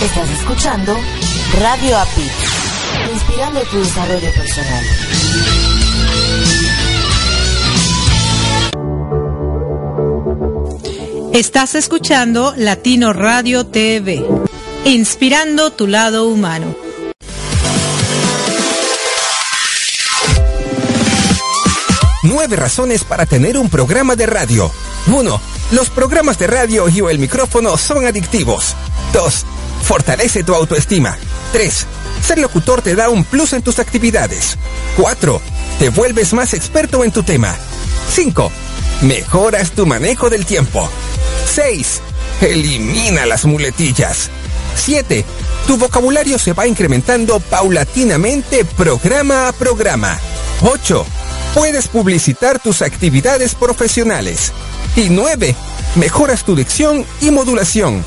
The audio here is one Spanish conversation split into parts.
Estás escuchando Radio API, inspirando tu desarrollo personal. Estás escuchando Latino Radio TV, inspirando tu lado humano. Nueve razones para tener un programa de radio. 1. Los programas de radio y o el micrófono son adictivos. 2. Fortalece tu autoestima. 3. Ser locutor te da un plus en tus actividades. 4. Te vuelves más experto en tu tema. 5. Mejoras tu manejo del tiempo. 6. Elimina las muletillas. 7. Tu vocabulario se va incrementando paulatinamente programa a programa. 8. Puedes publicitar tus actividades profesionales. Y 9. Mejoras tu dicción y modulación.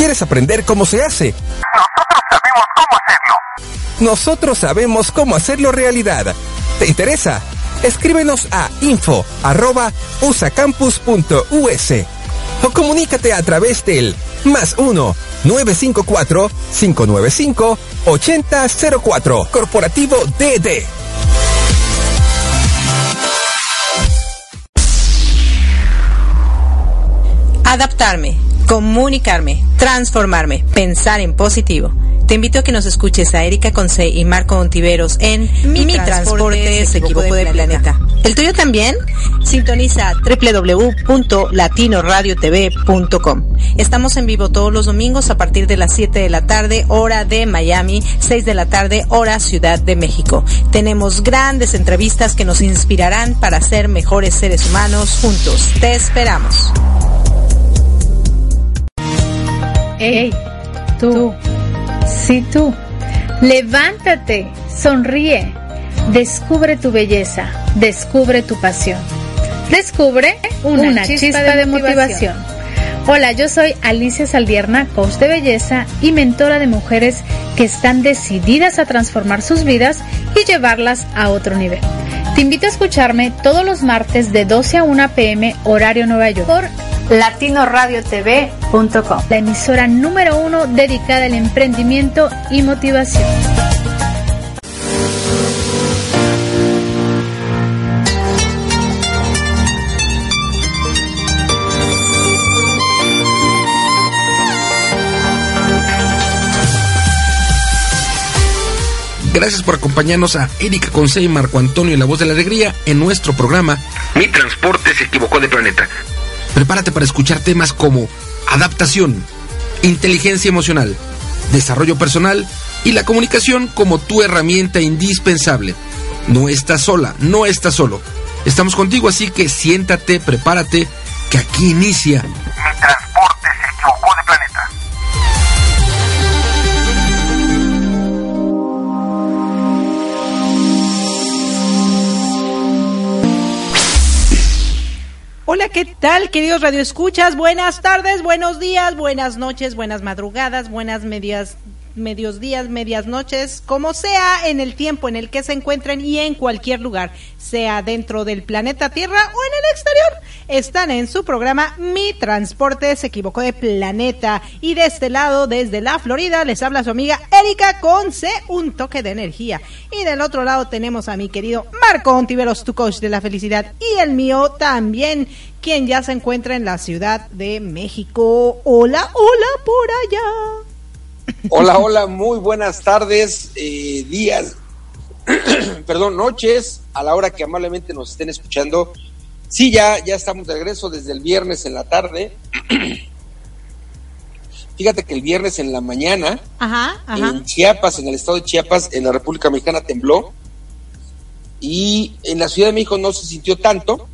¿Quieres aprender cómo se hace? Nosotros sabemos cómo hacerlo realidad. ¿Te interesa? Escríbenos a info.usacampus.us o comunícate a través del más 1 954 595 8004 Corporativo DD. Adaptarme, comunicarme, transformarme, pensar en positivo. Te invito a que nos escuches a Erika Conce y Marco Ontiveros en Mi, transporte, se equivocó de planeta. ¿El tuyo también? Sintoniza www.latinoradiotv.com. Estamos en vivo todos los domingos a partir de las 7 de la tarde, hora de Miami, 6 de la tarde, hora Ciudad de México. Tenemos grandes entrevistas que nos inspirarán para ser mejores seres humanos juntos. Te esperamos. Hey, tú, sí tú, levántate, sonríe, descubre tu belleza, descubre tu pasión, descubre una, chispa, de, motivación. Hola, yo soy Alicia Saldierna, coach de belleza y mentora de mujeres que están decididas a transformar sus vidas y llevarlas a otro nivel. Te invito a escucharme todos los martes de 12 a 1 pm horario Nueva York por latinoradiotv.com, la emisora número uno dedicada al emprendimiento y motivación. Gracias por acompañarnos a Erika Conce y Marco Antonio y La Voz de la Alegría en nuestro programa Mi Transporte se equivocó de planeta. Prepárate para escuchar temas como adaptación, inteligencia emocional, desarrollo personal y la comunicación como tu herramienta indispensable. No estás sola, no estás solo. Estamos contigo, así que siéntate, prepárate, que aquí inicia Mi ¿qué tal, queridos radioescuchas? Buenas tardes, buenos días, buenas noches, buenas madrugadas, buenas medias medios días, medias noches, como sea en el tiempo en el que se encuentren y en cualquier lugar, sea dentro del planeta Tierra o en el exterior. Están en su programa Mi Transporte se equivocó de planeta y de este lado, desde la Florida, les habla su amiga Erika con C, un toque de energía. Y del otro lado tenemos a mi querido Marco Ontiveros, tu coach de la felicidad, y el mío también, quien ya se encuentra en la Ciudad de México. Hola, hola por allá. Hola, hola, muy buenas tardes, eh, días, perdón, noches, a la hora que amablemente nos estén escuchando. Sí, ya, ya estamos de regreso desde el viernes en la tarde. Fíjate que el viernes en la mañana, en Chiapas, en el estado de Chiapas, en la República Mexicana tembló. Y en la Ciudad de México no se sintió tanto,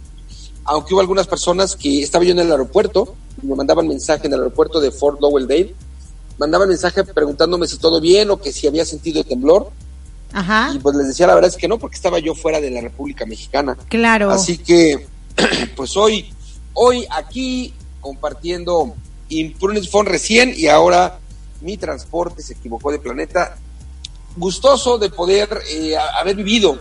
aunque hubo algunas personas que estaba yo en el aeropuerto, me mandaban mensaje en el aeropuerto de Fort Lauderdale mandaban mensaje preguntándome si todo bien o que si había sentido temblor. Ajá. Y pues les decía la verdad es que no, porque estaba yo fuera de la República Mexicana. Claro. Así que, pues hoy, hoy aquí compartiendo Imprudence Phone recién y ahora mi transporte se equivocó de planeta. Gustoso de poder eh, haber vivido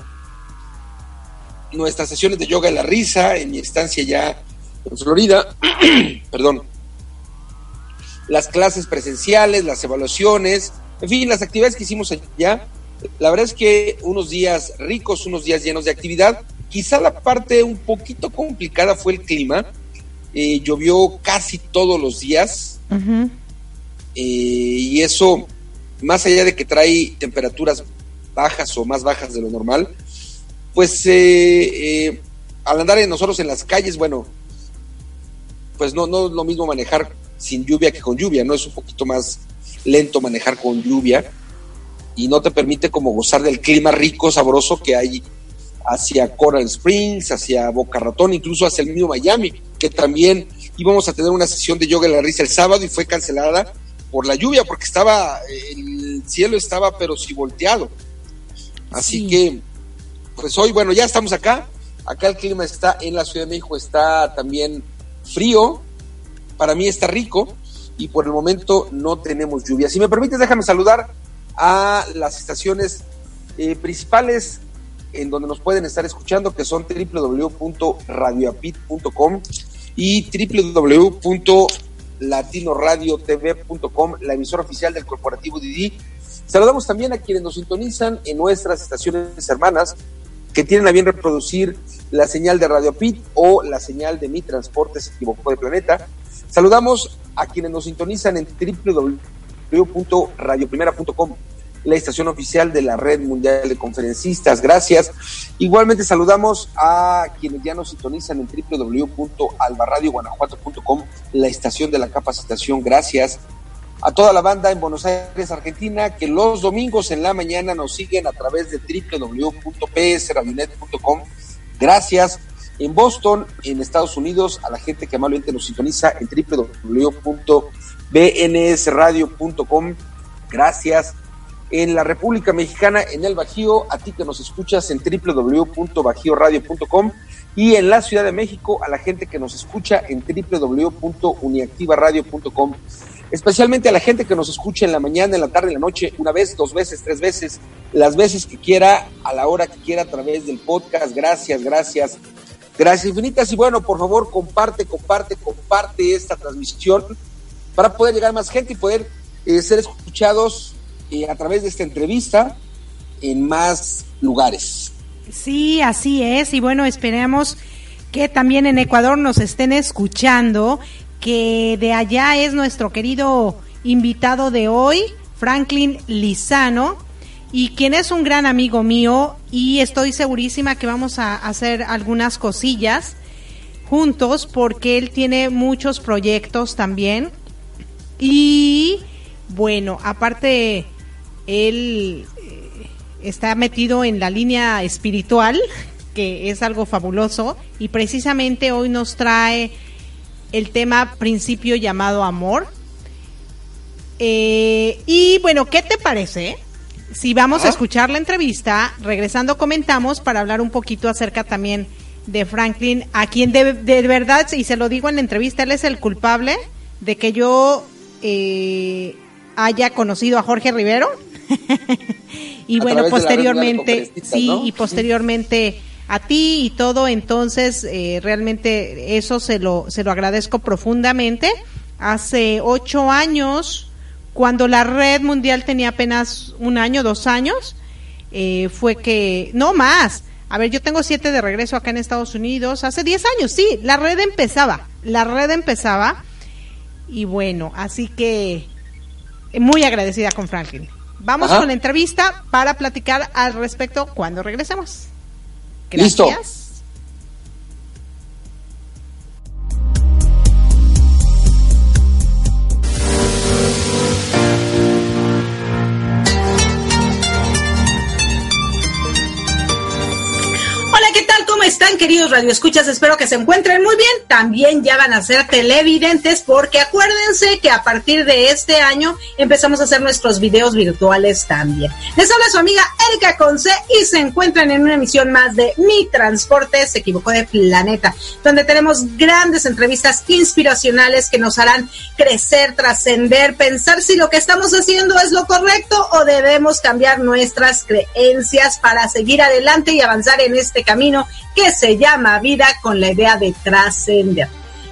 nuestras sesiones de yoga en la risa en mi estancia ya en Florida. Perdón las clases presenciales, las evaluaciones, en fin, las actividades que hicimos allá. La verdad es que unos días ricos, unos días llenos de actividad. Quizá la parte un poquito complicada fue el clima. Eh, llovió casi todos los días. Eh, y eso, más allá de que trae temperaturas bajas o más bajas de lo normal, pues eh, al andar nosotros en las calles, bueno, pues no, no es lo mismo manejar sin lluvia que con lluvia, ¿no? Es un poquito más lento manejar con lluvia y no te permite como gozar del clima rico, sabroso que hay hacia Coral Springs, hacia Boca Ratón, incluso hacia el mismo Miami, que también íbamos a tener una sesión de yoga en la risa el sábado y fue cancelada por la lluvia, porque estaba, el cielo estaba pero si volteado. Así que, pues hoy, bueno, ya estamos acá, acá el clima está en la Ciudad de México, está también frío, para mí está rico y por el momento no tenemos lluvia. Si me permites, déjame saludar a las estaciones eh, principales en donde nos pueden estar escuchando, que son www.radioapit.com y www.latinoradiotv.com, la emisora oficial del corporativo Didi. Saludamos también a quienes nos sintonizan en nuestras estaciones hermanas, que tienen a bien reproducir la señal de Radio Pit o la señal de Mi Transporte se equivocó de planeta. Saludamos a quienes nos sintonizan en www.radioprimera.com, la estación oficial de la Red Mundial de Conferencistas. Gracias. Igualmente saludamos a quienes ya nos sintonizan en www.albarradioguanajuato.com, la estación de la capacitación. Gracias a toda la banda en Buenos Aires, Argentina, que los domingos en la mañana nos siguen a través de www.psradionet.com. Gracias. En Boston, en Estados Unidos, a la gente que amablemente nos sintoniza en www.bnsradio.com. Gracias. En la República Mexicana, en el Bajío, a ti que nos escuchas en www.bajioradio.com y en la Ciudad de México, a la gente que nos escucha en www.uniactivaradio.com especialmente a la gente que nos escucha en la mañana, en la tarde, en la noche, una vez, dos veces, tres veces, las veces que quiera, a la hora que quiera a través del podcast. Gracias, gracias. Gracias infinitas y bueno, por favor, comparte, comparte, comparte esta transmisión para poder llegar más gente y poder eh, ser escuchados eh, a través de esta entrevista en más lugares. Sí, así es. Y bueno, esperemos que también en Ecuador nos estén escuchando que de allá es nuestro querido invitado de hoy, Franklin Lizano, y quien es un gran amigo mío y estoy segurísima que vamos a hacer algunas cosillas juntos porque él tiene muchos proyectos también. Y bueno, aparte, él eh, está metido en la línea espiritual, que es algo fabuloso, y precisamente hoy nos trae el tema principio llamado amor. Eh, y bueno, ¿qué te parece? Si vamos a escuchar la entrevista, regresando comentamos para hablar un poquito acerca también de Franklin, a quien de, verdad, y se lo digo en la entrevista, él es el culpable de que yo eh, haya conocido a Jorge Rivero. y bueno, posteriormente, sí, y posteriormente a ti y todo, entonces eh, realmente eso se lo, se lo agradezco profundamente. Hace ocho años, cuando la red mundial tenía apenas un año, dos años, eh, fue que, no más, a ver, yo tengo siete de regreso acá en Estados Unidos, hace diez años, sí, la red empezaba, la red empezaba, y bueno, así que muy agradecida con Franklin. Vamos con la entrevista para platicar al respecto cuando regresemos. Listo. Están, queridos radioescuchas? Espero que se encuentren muy bien. También ya van a ser televidentes porque acuérdense que a partir de este año empezamos a hacer nuestros videos virtuales también. Les habla su amiga Erika Conce y se encuentran en una emisión más de Mi Transporte se equivocó de planeta, donde tenemos grandes entrevistas inspiracionales que nos harán crecer, trascender, pensar si lo que estamos haciendo es lo correcto o debemos cambiar nuestras creencias para seguir adelante y avanzar en este camino que se llama vida con la idea de trascender.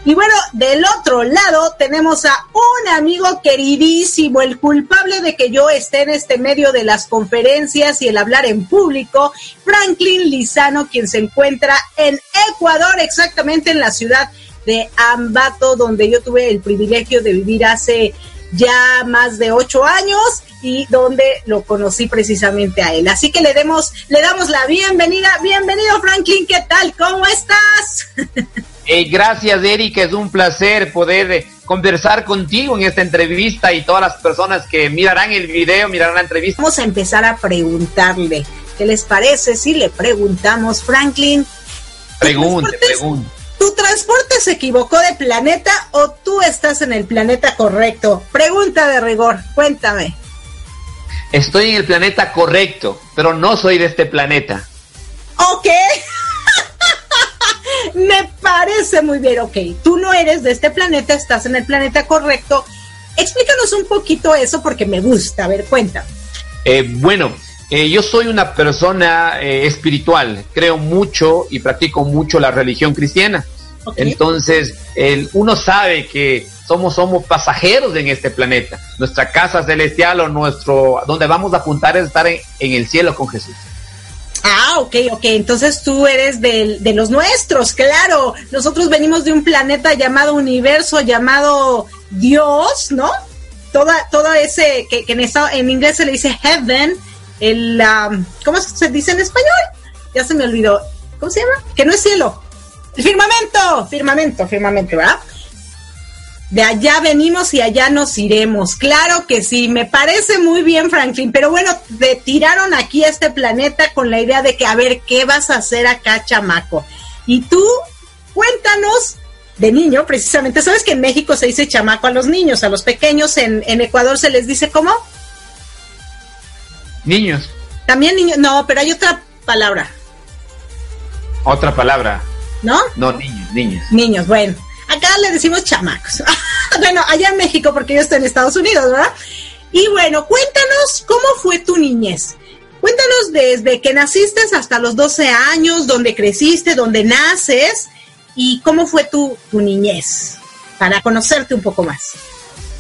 Y bueno, del otro lado tenemos a un amigo queridísimo, el culpable de que yo esté en este medio de las conferencias y el hablar en público, Franklin Lizano, quien se encuentra en Ecuador, exactamente en la ciudad de Ambato, donde yo tuve el privilegio de vivir hace ya más de ocho años y donde lo conocí precisamente a él. Así que le demos, le damos la bienvenida. Bienvenido, Franklin, ¿qué tal? ¿Cómo estás? gracias, Eric. Es un placer poder eh, conversar contigo en esta entrevista y todas las personas que mirarán el video, mirarán la entrevista. Vamos a empezar a preguntarle. ¿Qué les parece si le preguntamos, Franklin? Pregunte, pregunte. ¿Tu transporte se equivocó de planeta o tú estás en el planeta correcto? Pregunta de rigor, cuéntame. Estoy en el planeta correcto, pero no soy de este planeta. Ok. Me parece muy bien, ok. Tú no eres de este planeta, estás en el planeta correcto. Explícanos un poquito eso porque me gusta. A ver, cuéntame. Eh, bueno, eh, yo soy una persona eh, espiritual, creo mucho y practico mucho la religión cristiana. Entonces, uno sabe que somos, somos pasajeros en este planeta. Nuestra casa celestial o nuestro, donde vamos a apuntar es estar en el cielo con Jesús. Ah, ok, ok. Entonces tú eres de, de, los nuestros, claro. Nosotros venimos de un planeta llamado universo, llamado Dios, ¿no? Toda, todo ese, que, en, en inglés se le dice heaven, el, um, ¿cómo se dice en español? Ya se me olvidó. ¿Cómo se llama? Que no es cielo. El firmamento, firmamento, firmamento, ¿verdad? de allá venimos y allá nos iremos. Claro que sí, me parece muy bien, Franklin, pero bueno, te tiraron aquí a este planeta con la idea de que, a ver, ¿qué vas a hacer acá, chamaco? Y tú, cuéntanos de niño, precisamente, ¿sabes que en México se dice chamaco a los niños, a los pequeños, en, en Ecuador se les dice cómo? Niños. También niños, no, pero hay otra palabra. Otra palabra. ¿No? No, niños, niños. Niños, bueno. Acá le decimos chamacos. bueno, allá en México, porque yo estoy en Estados Unidos, ¿verdad? Y bueno, cuéntanos cómo fue tu niñez. Cuéntanos desde que naciste hasta los 12 años, dónde creciste, dónde naces y cómo fue tu, tu niñez, para conocerte un poco más.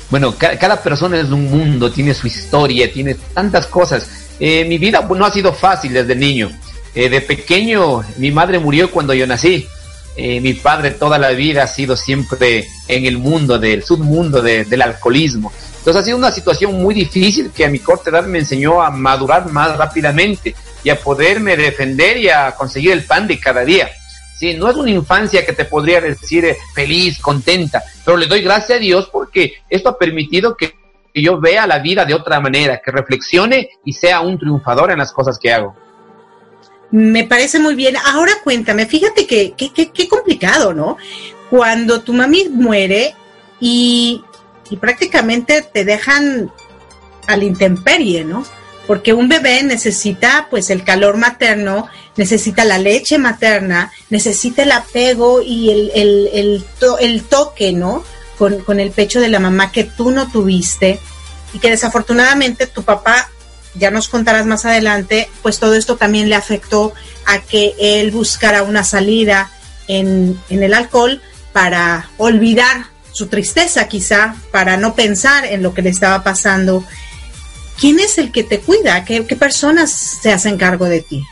Bueno, cada persona es un mundo, tiene su historia, tiene tantas cosas. Eh, mi vida no ha sido fácil desde niño. Eh, de pequeño, mi madre murió cuando yo nací. Eh, mi padre toda la vida ha sido siempre en el mundo del submundo del alcoholismo. Entonces ha sido una situación muy difícil que a mi corta edad me enseñó a madurar más rápidamente y a poderme defender y a conseguir el pan de cada día. Sí, no es una infancia que te podría decir eh, feliz, contenta, pero le doy gracias a Dios porque esto ha permitido que yo vea la vida de otra manera, que reflexione y sea un triunfador en las cosas que hago. Me parece muy bien. Ahora cuéntame, fíjate que qué complicado, ¿no? Cuando tu mami muere y, y prácticamente te dejan al intemperie, ¿no? Porque un bebé necesita pues el calor materno, necesita la leche materna, necesita el apego y el, el, el, el toque, ¿no? Con, con, el pecho de la mamá que tú no tuviste y que desafortunadamente tu papá ya nos contarás más adelante, pues todo esto también le afectó a que él buscara una salida en, el alcohol para olvidar su tristeza quizá, para no pensar en lo que le estaba pasando. ¿Quién es el que te cuida? ¿Qué, personas se hacen cargo de ti?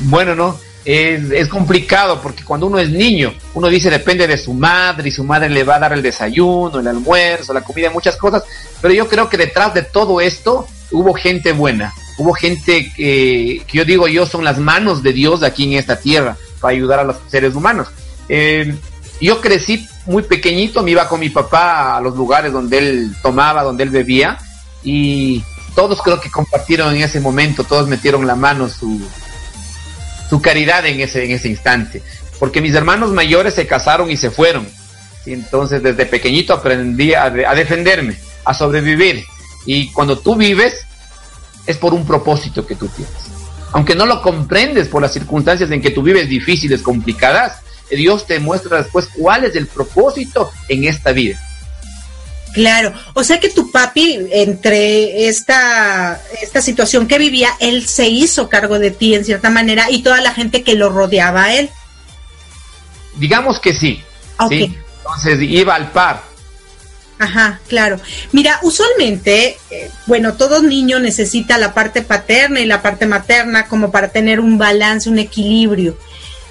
Bueno, no, es, es, complicado porque cuando uno es niño, uno dice depende de su madre y su madre le va a dar el desayuno, el almuerzo, la comida, muchas cosas, pero yo creo que detrás de todo esto hubo gente buena, hubo gente que, yo digo yo son las manos de Dios aquí en esta tierra para ayudar a los seres humanos. Eh, yo crecí muy pequeñito, me iba con mi papá a los lugares donde él tomaba, donde él bebía y todos creo que compartieron en ese momento, todos metieron la mano, su, su caridad en ese, en ese instante. Porque mis hermanos mayores se casaron y se fueron. Y entonces desde pequeñito aprendí a defenderme, a sobrevivir. Y cuando tú vives, es por un propósito que tú tienes. Aunque no lo comprendes por las circunstancias en que tú vives difíciles, complicadas, Dios te muestra después cuál es el propósito en esta vida. Claro, o sea que tu papi, entre esta, esta situación que vivía, él se hizo cargo de ti en cierta manera y toda la gente que lo rodeaba a él. Digamos que sí, Entonces iba al par. Ajá, claro. Mira, usualmente, eh, bueno, todo niño necesita la parte paterna y la parte materna como para tener un balance, un equilibrio.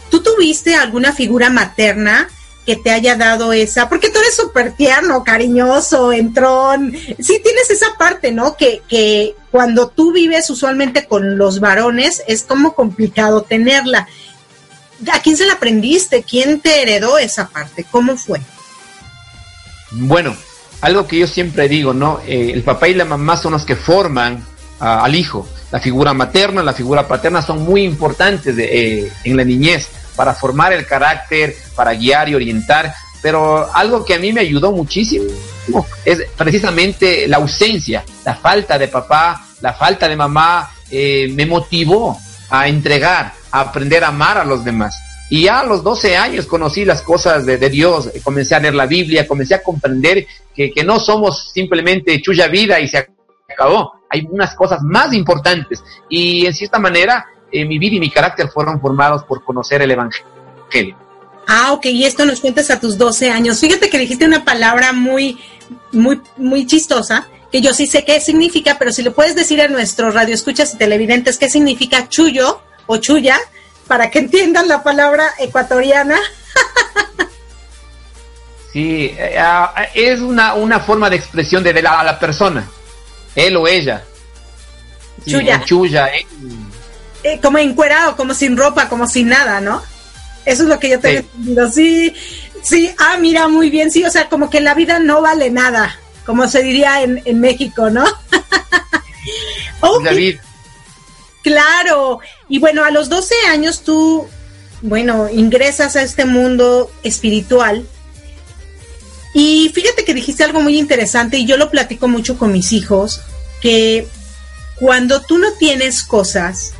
¿Tú tuviste alguna figura materna que te haya dado esa? Porque tú eres súper tierno, cariñoso, entrón. Sí tienes esa parte, ¿no? Que, que cuando tú vives usualmente con los varones es como complicado tenerla. ¿A quién se la aprendiste? ¿Quién te heredó esa parte? ¿Cómo fue? Bueno, algo que yo siempre digo, ¿no? Eh, el papá y la mamá son los que forman al hijo. La figura materna, la figura paterna son muy importantes eh, en la niñez para formar el carácter, para guiar y orientar. Pero algo que a mí me ayudó muchísimo es precisamente la ausencia, la falta de papá, la falta de mamá, eh, me motivó a entregar, a aprender a amar a los demás. Y ya a los 12 años conocí las cosas de, Dios, comencé a leer la Biblia, comencé a comprender que, no somos simplemente chuya vida y se acabó. Hay unas cosas más importantes. Y en cierta manera, eh, mi vida y mi carácter fueron formados por conocer el Evangelio. Ah, ok, y esto nos cuentas a tus 12 años. Fíjate que dijiste una palabra muy, muy, muy chistosa, que yo sí sé qué significa, pero si le puedes decir a nuestros radioescuchas y televidentes qué significa chullo o chuya, para que entiendan la palabra ecuatoriana. sí, eh, ah, es una, una forma de expresión de, la, a la persona, él o ella. chuya. Chuya. Eh. Eh, como encuerado, como sin ropa, como sin nada, ¿no? Eso es lo que yo tengo entendido. Sí, sí, ah, mira, muy bien, sí, o sea, como que la vida no vale nada, como se diría en, en México, ¿no? David. Claro, y bueno, a los 12 años tú, bueno, ingresas a este mundo espiritual. Y fíjate que dijiste algo muy interesante y yo lo platico mucho con mis hijos, que cuando tú no tienes cosas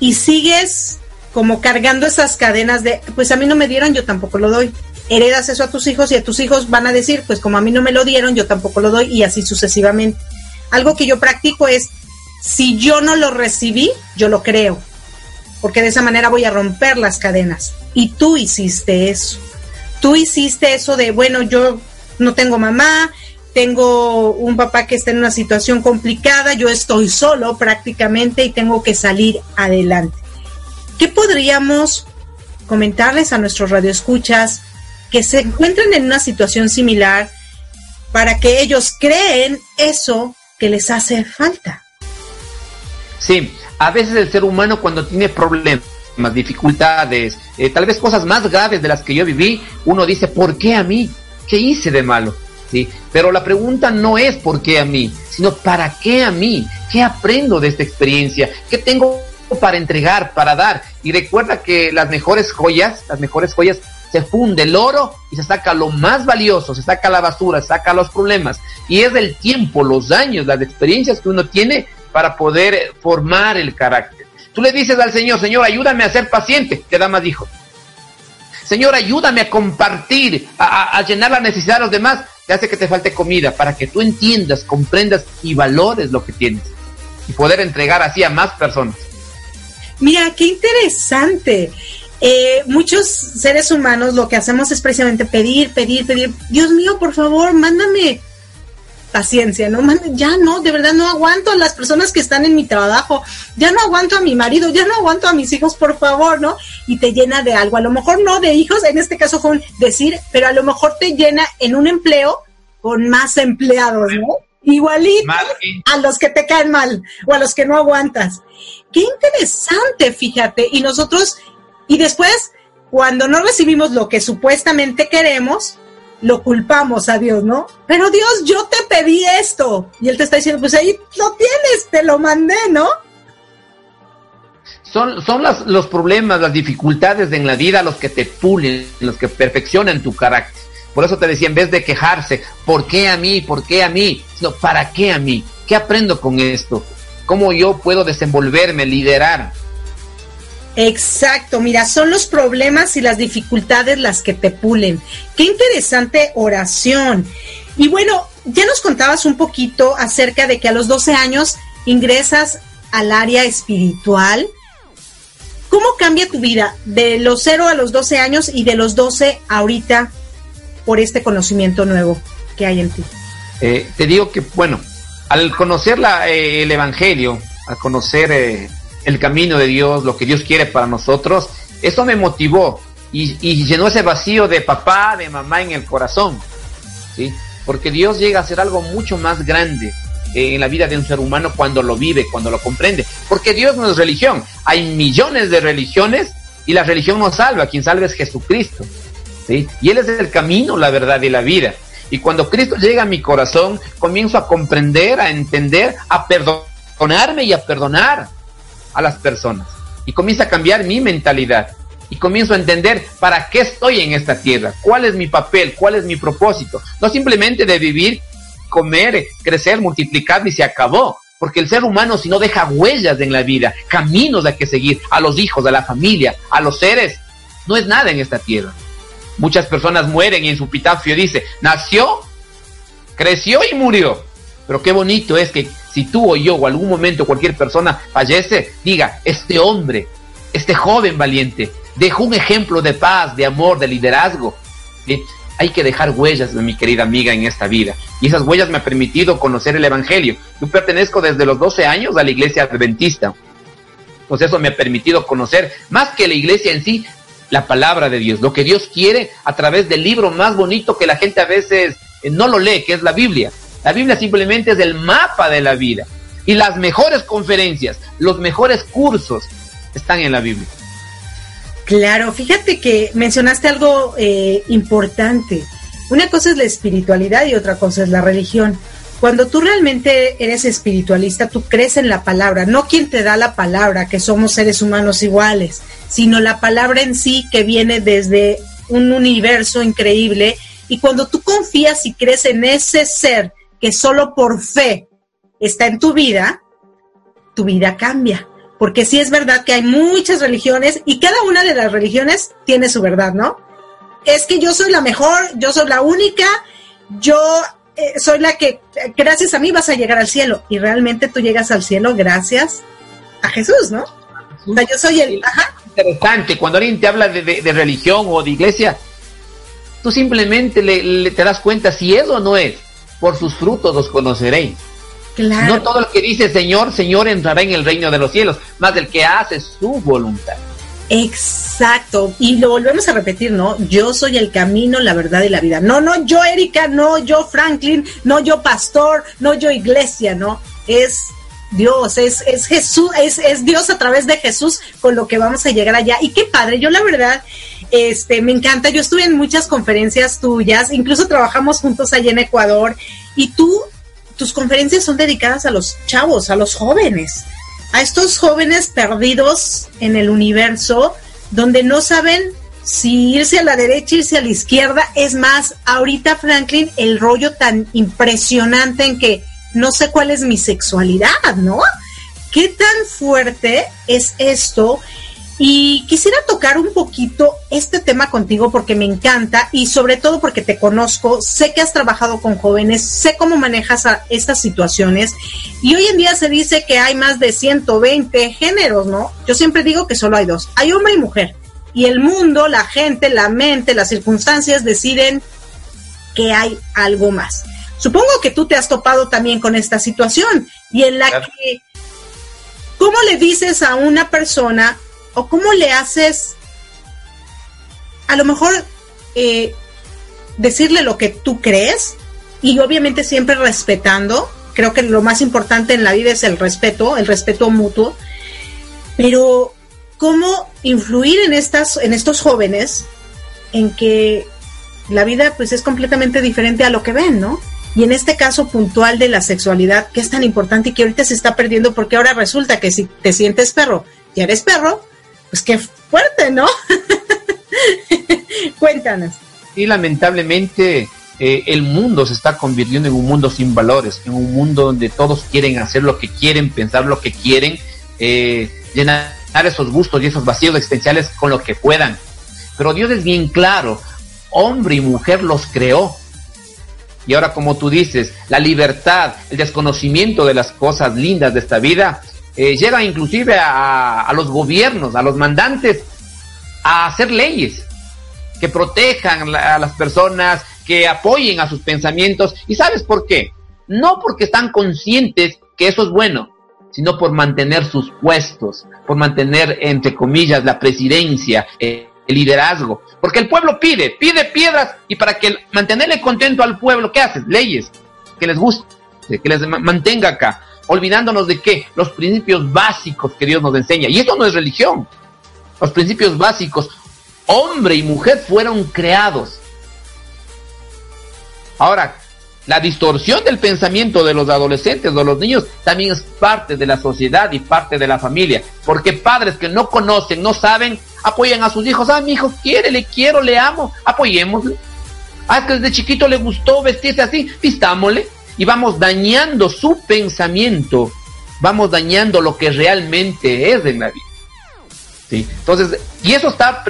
y sigues como cargando esas cadenas de, pues a mí no me dieron, yo tampoco lo doy. Heredas eso a tus hijos y a tus hijos van a decir, pues como a mí no me lo dieron, yo tampoco lo doy y así sucesivamente. Algo que yo practico es si yo no lo recibí, yo lo creo, porque de esa manera voy a romper las cadenas. Y tú hiciste eso. Tú hiciste eso de, bueno, yo no tengo mamá, tengo un papá que está en una situación complicada, yo estoy solo prácticamente y tengo que salir adelante. ¿Qué podríamos comentarles a nuestros radioescuchas que se encuentran en una situación similar para que ellos creen eso que les hace falta? Sí, a veces el ser humano cuando tiene problemas, dificultades, eh, tal vez cosas más graves de las que yo viví, uno dice, ¿por qué a mí? ¿Qué hice de malo? ¿Sí? Pero la pregunta no es por qué a mí, sino ¿para qué a mí? ¿Qué aprendo de esta experiencia? ¿Qué tengo para entregar, para dar? Y recuerda que las mejores joyas, las mejores joyas se funde el oro y se saca lo más valioso, se saca la basura, se saca los problemas. Y es el tiempo, los años, las experiencias que uno tiene para poder formar el carácter. Tú le dices al Señor, Señor, ayúdame a ser paciente, te da más hijos. Señor, ayúdame a compartir, a, llenar la necesidad de los demás, te hace que te falte comida, para que tú entiendas, comprendas y valores lo que tienes. Y poder entregar así a más personas. Mira, qué interesante. Eh, muchos seres humanos lo que hacemos es precisamente pedir, pedir, pedir. Dios mío, por favor, mándame paciencia, ¿no? Ya no, de verdad no aguanto a las personas que están en mi trabajo, ya no aguanto a mi marido, ya no aguanto a mis hijos, por favor, ¿no? Y te llena de algo, a lo mejor no de hijos, en este caso fue decir, pero a lo mejor te llena en un empleo con más empleados, ¿no? Igualito a los que te caen mal o a los que no aguantas. Qué interesante, fíjate. Y nosotros, y después, cuando no recibimos lo que supuestamente queremos, lo culpamos a Dios, ¿no? Pero Dios, yo te pedí esto. Y Él te está diciendo, pues ahí lo tienes, te lo mandé, ¿no? Son, son las, los problemas, las dificultades en la vida los que te pulen, los que perfeccionan tu carácter. Por eso te decía, en vez de quejarse, ¿por qué a mí? ¿Por qué a mí? Sino, ¿para qué a mí? ¿Qué aprendo con esto? ¿Cómo yo puedo desenvolverme, liderar? Exacto, mira, son los problemas y las dificultades las que te pulen. Qué interesante oración. Y bueno, ya nos contabas un poquito acerca de que a los 12 años ingresas al área espiritual. ¿cómo cambia tu vida de los 0 a los 12 años y de los 12 ahorita por este conocimiento nuevo que hay en ti? Eh, te digo que, bueno, al conocer la, eh, el Evangelio, al conocer eh, el camino de Dios, lo que Dios quiere para nosotros, eso me motivó y, llenó ese vacío de papá, de mamá en el corazón, ¿sí? Porque Dios llega a ser algo mucho más grande en la vida de un ser humano cuando lo vive, cuando lo comprende. Porque Dios no es religión. Hay millones de religiones y la religión no salva. Quien salva es Jesucristo. ¿sí? Y Él es el camino, la verdad y la vida. Y cuando Cristo llega a mi corazón, comienzo a comprender, a entender, a perdonarme y a perdonar a las personas. Y comienza a cambiar mi mentalidad. Y comienzo a entender para qué estoy en esta tierra, cuál es mi papel, cuál es mi propósito. No simplemente de vivir, comer, crecer, multiplicar y se acabó. Porque el ser humano si no deja huellas en la vida, caminos a que seguir, a los hijos, a la familia, a los seres, no es nada en esta tierra. Muchas personas mueren y en su pitafio dice, nació, creció y murió. Pero qué bonito es que si tú o yo o algún momento cualquier persona fallece, diga, este hombre, este joven valiente, dejó un ejemplo de paz, de amor, de liderazgo. Hay que dejar huellas, mi querida amiga, en esta vida. Y esas huellas me han permitido conocer el Evangelio. Yo pertenezco desde los 12 años a la iglesia adventista. Pues eso me ha permitido conocer, más que la iglesia en sí, la palabra de Dios, lo que Dios quiere a través del libro más bonito que la gente a veces eh, no lo lee, que es la Biblia. La Biblia simplemente es el mapa de la vida. Y las mejores conferencias, los mejores cursos están en la Biblia. Claro, fíjate que mencionaste algo eh, importante. Una cosa es la espiritualidad y otra cosa es la religión. Cuando tú realmente eres espiritualista, tú crees en la palabra, no quien te da la palabra, que somos seres humanos iguales, sino la palabra en sí que viene desde un universo increíble. Y cuando tú confías y crees en ese ser que solo por fe está en tu vida, tu vida cambia. Porque sí es verdad que hay muchas religiones y cada una de las religiones tiene su verdad, ¿no? Es que yo soy la mejor, yo soy la única, yo eh, soy la que, gracias a mí vas a llegar al cielo. Y realmente tú llegas al cielo gracias a Jesús, ¿no? O sea, yo soy el... Ajá. Interesante, cuando alguien te habla de, religión o de iglesia, tú simplemente le, te das cuenta si es o no es. Por sus frutos los conoceréis. Claro. No todo el que dice Señor, Señor entrará en el reino de los cielos, más el que hace su voluntad. Exacto, y lo volvemos a repetir, ¿no? Yo soy el camino, la verdad y la vida. No, no yo Erika, no yo Franklin, no yo pastor, no yo iglesia, ¿no? Es Dios, es, es Jesús, es, es Dios a través de Jesús con lo que vamos a llegar allá. Y qué padre, yo la verdad, este, me encanta, yo estuve en muchas conferencias tuyas, incluso trabajamos juntos allá en Ecuador, y tú, tus conferencias son dedicadas a los chavos, a los jóvenes a estos jóvenes perdidos en el universo, donde no saben si irse a la derecha, irse a la izquierda. Es más, ahorita Franklin, el rollo tan impresionante en que no sé cuál es mi sexualidad, ¿no? ¿Qué tan fuerte es esto? Y quisiera tocar un poquito este tema contigo porque me encanta y sobre todo porque te conozco, sé que has trabajado con jóvenes, sé cómo manejas estas situaciones y hoy en día se dice que hay más de 120 géneros, ¿no? Yo siempre digo que solo hay dos, hay hombre y mujer. Y el mundo, la gente, la mente, las circunstancias deciden que hay algo más. Supongo que tú te has topado también con esta situación y en la que, ¿cómo le dices a una persona o cómo le haces, a lo mejor, eh, decirle lo que tú crees y obviamente siempre respetando. Creo que lo más importante en la vida es el respeto, el respeto mutuo. Pero cómo influir en estas, en estos jóvenes, en que la vida pues es completamente diferente a lo que ven, ¿no? Y en este caso puntual de la sexualidad, que es tan importante y que ahorita se está perdiendo porque ahora resulta que si te sientes perro y eres perro, pues qué fuerte, ¿no? Cuéntanos. Y lamentablemente eh, el mundo se está convirtiendo en un mundo sin valores, en un mundo donde todos quieren hacer lo que quieren, pensar lo que quieren, eh, llenar esos gustos y esos vacíos existenciales con lo que puedan. Pero Dios es bien claro, hombre y mujer los creó. Y ahora como tú dices, la libertad, el desconocimiento de las cosas lindas de esta vida, eh, llegan inclusive a, los gobiernos, a los mandantes, a hacer leyes que protejan a las personas, que apoyen a sus pensamientos. ¿Y sabes por qué? No porque están conscientes que eso es bueno, sino por mantener sus puestos, por mantener, entre comillas, la presidencia, el liderazgo. Porque el pueblo pide, pide piedras y para que mantenerle contento al pueblo, ¿qué haces? Leyes que les guste, que les mantenga acá, olvidándonos de qué? Los principios básicos que Dios nos enseña. Y esto no es religión. Los principios básicos, hombre y mujer fueron creados. Ahora, la distorsión del pensamiento de los adolescentes o los niños también es parte de la sociedad y parte de la familia. Porque padres que no conocen, no saben, apoyan a sus hijos. Ah, mi hijo quiere, le quiero, le amo, apoyémosle. Ah, que desde chiquito le gustó vestirse así, vistámosle. Y vamos dañando su pensamiento, vamos dañando lo que realmente es en la vida. ¿Sí? Entonces, y eso está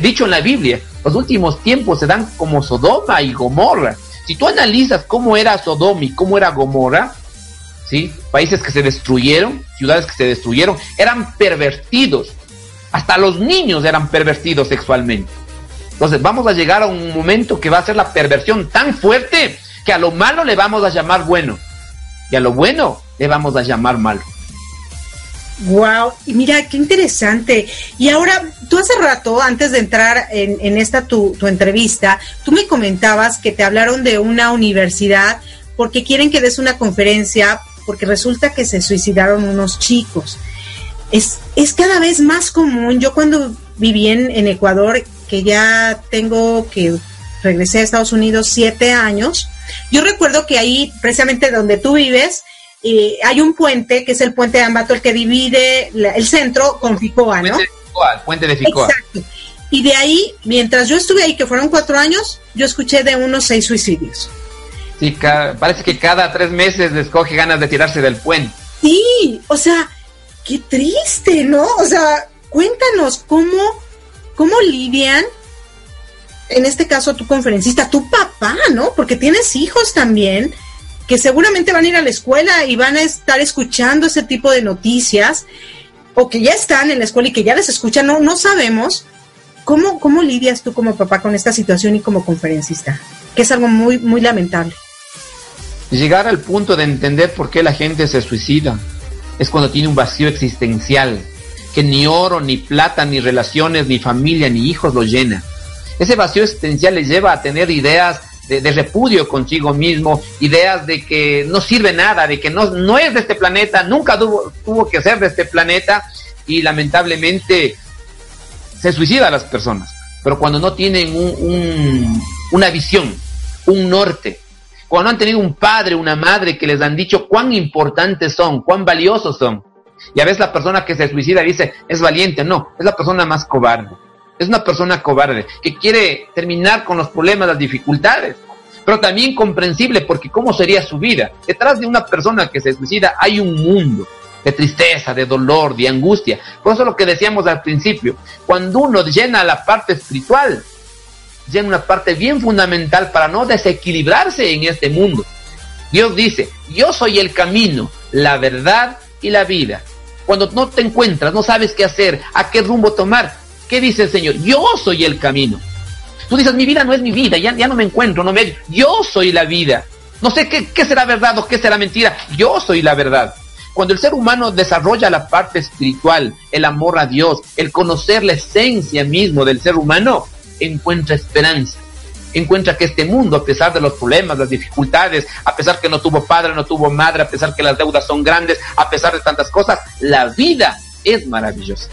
dicho en la Biblia. Los últimos tiempos se dan como Sodoma y Gomorra. Si tú analizas cómo era Sodoma y cómo era Gomorra, ¿sí? países que se destruyeron, ciudades que se destruyeron, eran pervertidos. Hasta los niños eran pervertidos sexualmente. Entonces vamos a llegar a un momento que va a ser la perversión tan fuerte que a lo malo le vamos a llamar bueno y a lo bueno le vamos a llamar malo. Wow, y mira, qué interesante. Y ahora, tú hace rato, antes de entrar en, esta tu, entrevista, tú me comentabas que te hablaron de una universidad porque quieren que des una conferencia porque resulta que se suicidaron unos chicos. Es, es cada vez más común. Yo cuando viví en, en Ecuador, que ya tengo que regresé a Estados Unidos siete años, yo recuerdo que ahí, precisamente donde tú vives, hay un puente, que es el puente de Ambato, el que divide el centro con Ficoa, ¿no? Puente de Ficoa, puente de Ficoa. Exacto. Y de ahí, mientras yo estuve ahí, que fueron cuatro años, yo escuché de unos seis suicidios. Sí, parece que cada tres meses les coge ganas de tirarse del puente. Sí, o sea, qué triste, ¿no? O sea, cuéntanos cómo, cómo lidian, en este caso tu conferencista, tu papá, ¿no? Porque tienes hijos también que seguramente van a ir a la escuela y van a estar escuchando ese tipo de noticias, o que ya están en la escuela y que ya les escuchan, no, no sabemos. ¿Cómo, ¿Cómo lidias tú como papá con esta situación y como conferencista? Que es algo muy, muy lamentable. Llegar al punto de entender por qué la gente se suicida es cuando tiene un vacío existencial, que ni oro, ni plata, ni relaciones, ni familia, ni hijos lo llena. Ese vacío existencial les lleva a tener ideas de, repudio consigo mismo, ideas de que no sirve nada, de que no, no es de este planeta, nunca tuvo, tuvo que ser de este planeta y lamentablemente se suicida a las personas. Pero cuando no tienen un, una visión, un norte, cuando no han tenido un padre, una madre que les han dicho cuán importantes son, cuán valiosos son. Y a veces la persona que se suicida dice, es valiente, no, es la persona más cobarde. Es una persona cobarde que quiere terminar con los problemas, las dificultades, pero también comprensible porque cómo sería su vida. Detrás de una persona que se suicida hay un mundo de tristeza, de dolor, de angustia. Por eso lo que decíamos al principio, cuando uno llena la parte espiritual, llena una parte bien fundamental para no desequilibrarse en este mundo. Dios dice, yo soy el camino, la verdad y la vida. Cuando no te encuentras, no sabes qué hacer, a qué rumbo tomar, ¿Qué dice el Señor? Yo soy el camino. Tú dices, mi vida no es mi vida, ya, no me encuentro, no me... Yo soy la vida. No sé qué, qué será verdad o qué será mentira. Yo soy la verdad. Cuando el ser humano desarrolla la parte espiritual, el amor a Dios, el conocer la esencia mismo del ser humano, encuentra esperanza. Encuentra que este mundo, a pesar de los problemas, las dificultades, a pesar que no tuvo padre, no tuvo madre, a pesar que las deudas son grandes, a pesar de tantas cosas, la vida es maravillosa.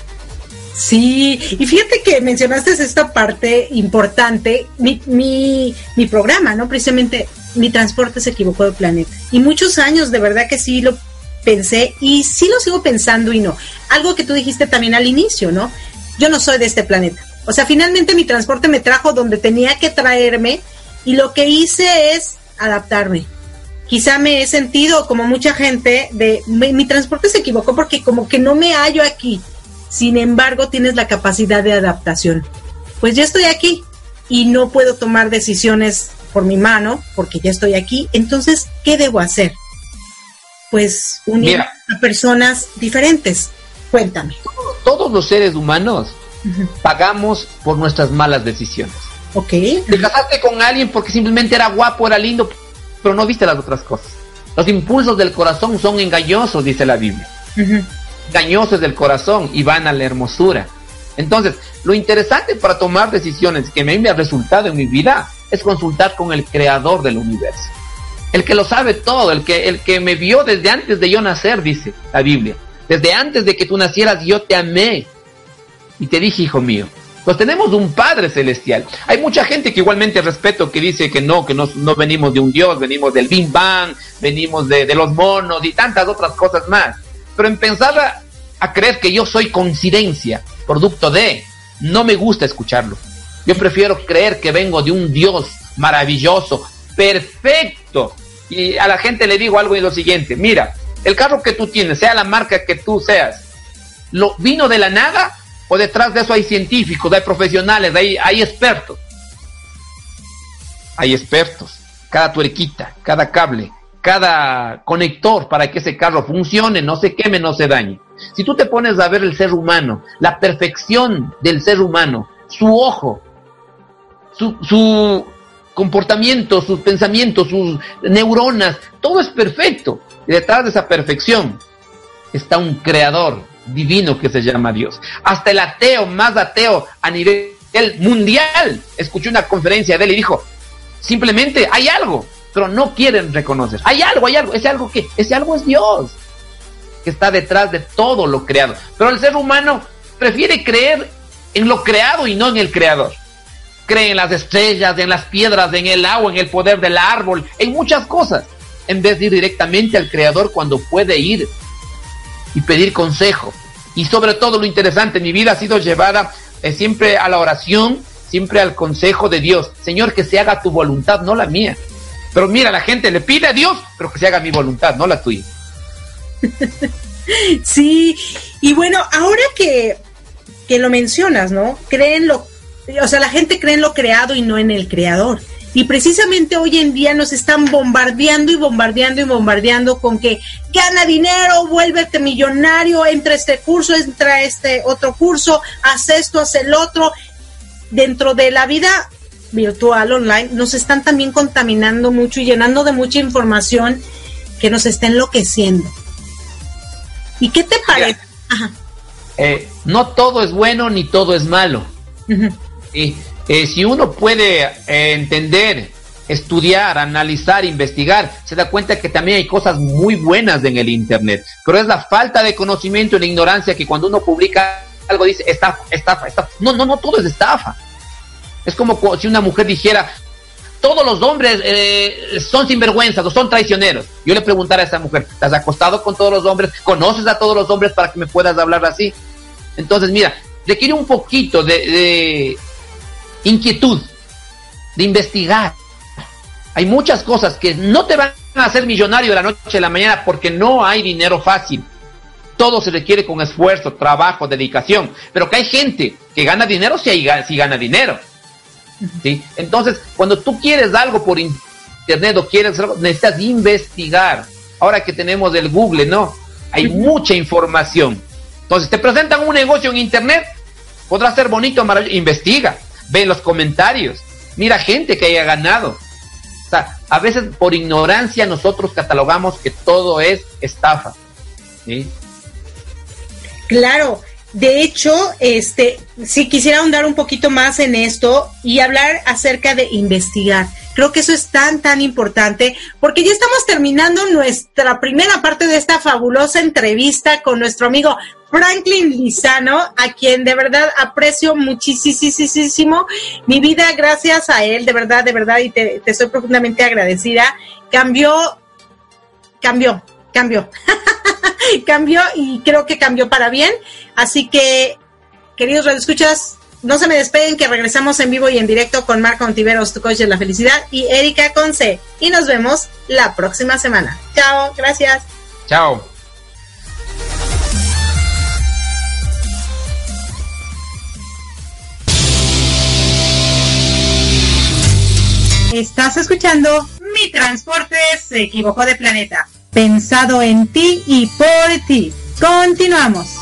Sí, y fíjate que mencionaste esta parte importante, mi, mi, mi programa, ¿no? Precisamente mi transporte se equivocó de planeta. Y muchos años de verdad que sí lo pensé y sí lo sigo pensando y no. Algo que tú dijiste también al inicio, ¿no? Yo no soy de este planeta. O sea, finalmente mi transporte me trajo donde tenía que traerme y lo que hice es adaptarme. Quizá me he sentido como mucha gente de mi, mi transporte se equivocó porque como que no me hallo aquí sin embargo tienes la capacidad de adaptación. Pues ya estoy aquí y no puedo tomar decisiones por mi mano porque ya estoy aquí, entonces, ¿qué debo hacer? pues unir a personas diferentes. Cuéntame. Todos los seres humanos pagamos por nuestras malas decisiones. Ok. Te casaste con alguien porque simplemente era guapo, era lindo, pero no viste las otras cosas. Los impulsos del corazón son engañosos, dice la Biblia. Engañosos del corazón y van a la hermosura. Entonces, lo interesante para tomar decisiones que me ha resultado en mi vida es consultar con el creador del universo. El que lo sabe todo, el que, el que me vio desde antes de yo nacer, dice la Biblia. Desde antes de que tú nacieras yo te amé y te dije, hijo mío. Pues tenemos un Padre Celestial. Hay mucha gente que igualmente respeto que dice que no, que no, no venimos de un Dios, venimos del Bing Bang, venimos de, de, los monos y tantas otras cosas más. Pero en pensar a, a creer que yo soy coincidencia, producto de, no me gusta escucharlo. Yo prefiero creer que vengo de un Dios maravilloso, perfecto. Y a la gente le digo algo y lo siguiente, mira, el carro que tú tienes, sea la marca que tú seas, ¿lo vino de la nada o detrás de eso hay científicos, hay profesionales, hay, hay expertos? Hay expertos. Cada tuerquita, cada cable, cada conector para que ese carro funcione, no se queme, no se dañe. Si tú te pones a ver el ser humano, la perfección del ser humano, su ojo, su, su comportamiento, sus pensamientos, sus neuronas, todo es perfecto. Y detrás de esa perfección está un creador divino que se llama Dios. Hasta el ateo más ateo a nivel mundial escuché una conferencia de él y dijo, simplemente hay algo, pero no quieren reconocer. Hay algo, hay algo, ese algo que, ese algo es Dios, que está detrás de todo lo creado. Pero el ser humano prefiere creer en lo creado y no en el creador. Cree en las estrellas, en las piedras, en el agua, en el poder del árbol, en muchas cosas, en vez de ir directamente al creador cuando puede ir y pedir consejo. Y sobre todo lo interesante, mi vida ha sido llevada eh, siempre a la oración, siempre al consejo de Dios. Señor, que se haga tu voluntad, no la mía. Pero mira, la gente le pide a Dios, pero que se haga mi voluntad, no la tuya. sí, y bueno, ahora que, que lo mencionas, ¿no? Creen lo, o sea, la gente cree en lo creado y no en el creador. Y precisamente hoy en día nos están bombardeando y bombardeando y bombardeando con que gana dinero, vuélvete millonario, entra este curso, entra este otro curso, haz esto, haz el otro. Dentro de la vida virtual, online, nos están también contaminando mucho y llenando de mucha información que nos está enloqueciendo. ¿Y qué te parece? Eh, no todo es bueno ni todo es malo. y, eh, si uno puede eh, entender, estudiar, analizar, investigar, se da cuenta que también hay cosas muy buenas en el Internet. Pero es la falta de conocimiento y la ignorancia que cuando uno publica algo dice estafa, estafa, estafa. No, no, no, todo es estafa. Es como si una mujer dijera, todos los hombres eh, son sinvergüenzas o son traicioneros. Yo le preguntara a esa mujer, ¿te has acostado con todos los hombres? ¿Conoces a todos los hombres para que me puedas hablar así? Entonces, mira, requiere un poquito de, inquietud, de investigar. Hay muchas cosas que no te van a hacer millonario de la noche a la mañana porque no hay dinero fácil. Todo se requiere con esfuerzo, trabajo, dedicación. Pero que hay gente que gana dinero si, hay, si gana dinero ¿sí? Entonces, cuando tú quieres algo por internet o quieres algo, necesitas investigar. Ahora que tenemos el Google, ¿no? Hay mucha información. Entonces, te presentan un negocio en internet, podrá ser bonito, maravilloso. Investiga, ve los comentarios, mira gente que haya ganado. O sea, a veces por ignorancia nosotros catalogamos que todo es estafa. ¿sí? Claro, de hecho, este, si quisiera ahondar un poquito más en esto y hablar acerca de investigar. Creo que eso es tan, tan importante porque ya estamos terminando nuestra primera parte de esta fabulosa entrevista con nuestro amigo Franklin Lizano, a quien de verdad aprecio muchísimo. Mi vida, gracias a él, de verdad, de verdad, y te, te soy profundamente agradecida. Cambió, cambió, cambió. cambió y creo que cambió para bien. Así que, queridos radioescuchas, no se me despeguen que regresamos en vivo y en directo con Marco Ontiveros, tu coach de la felicidad, y Erika Conce. Y nos vemos la próxima semana. Chao, gracias. Chao. Estás escuchando Mi Transporte se equivocó de planeta pensado en ti y por ti. Continuamos.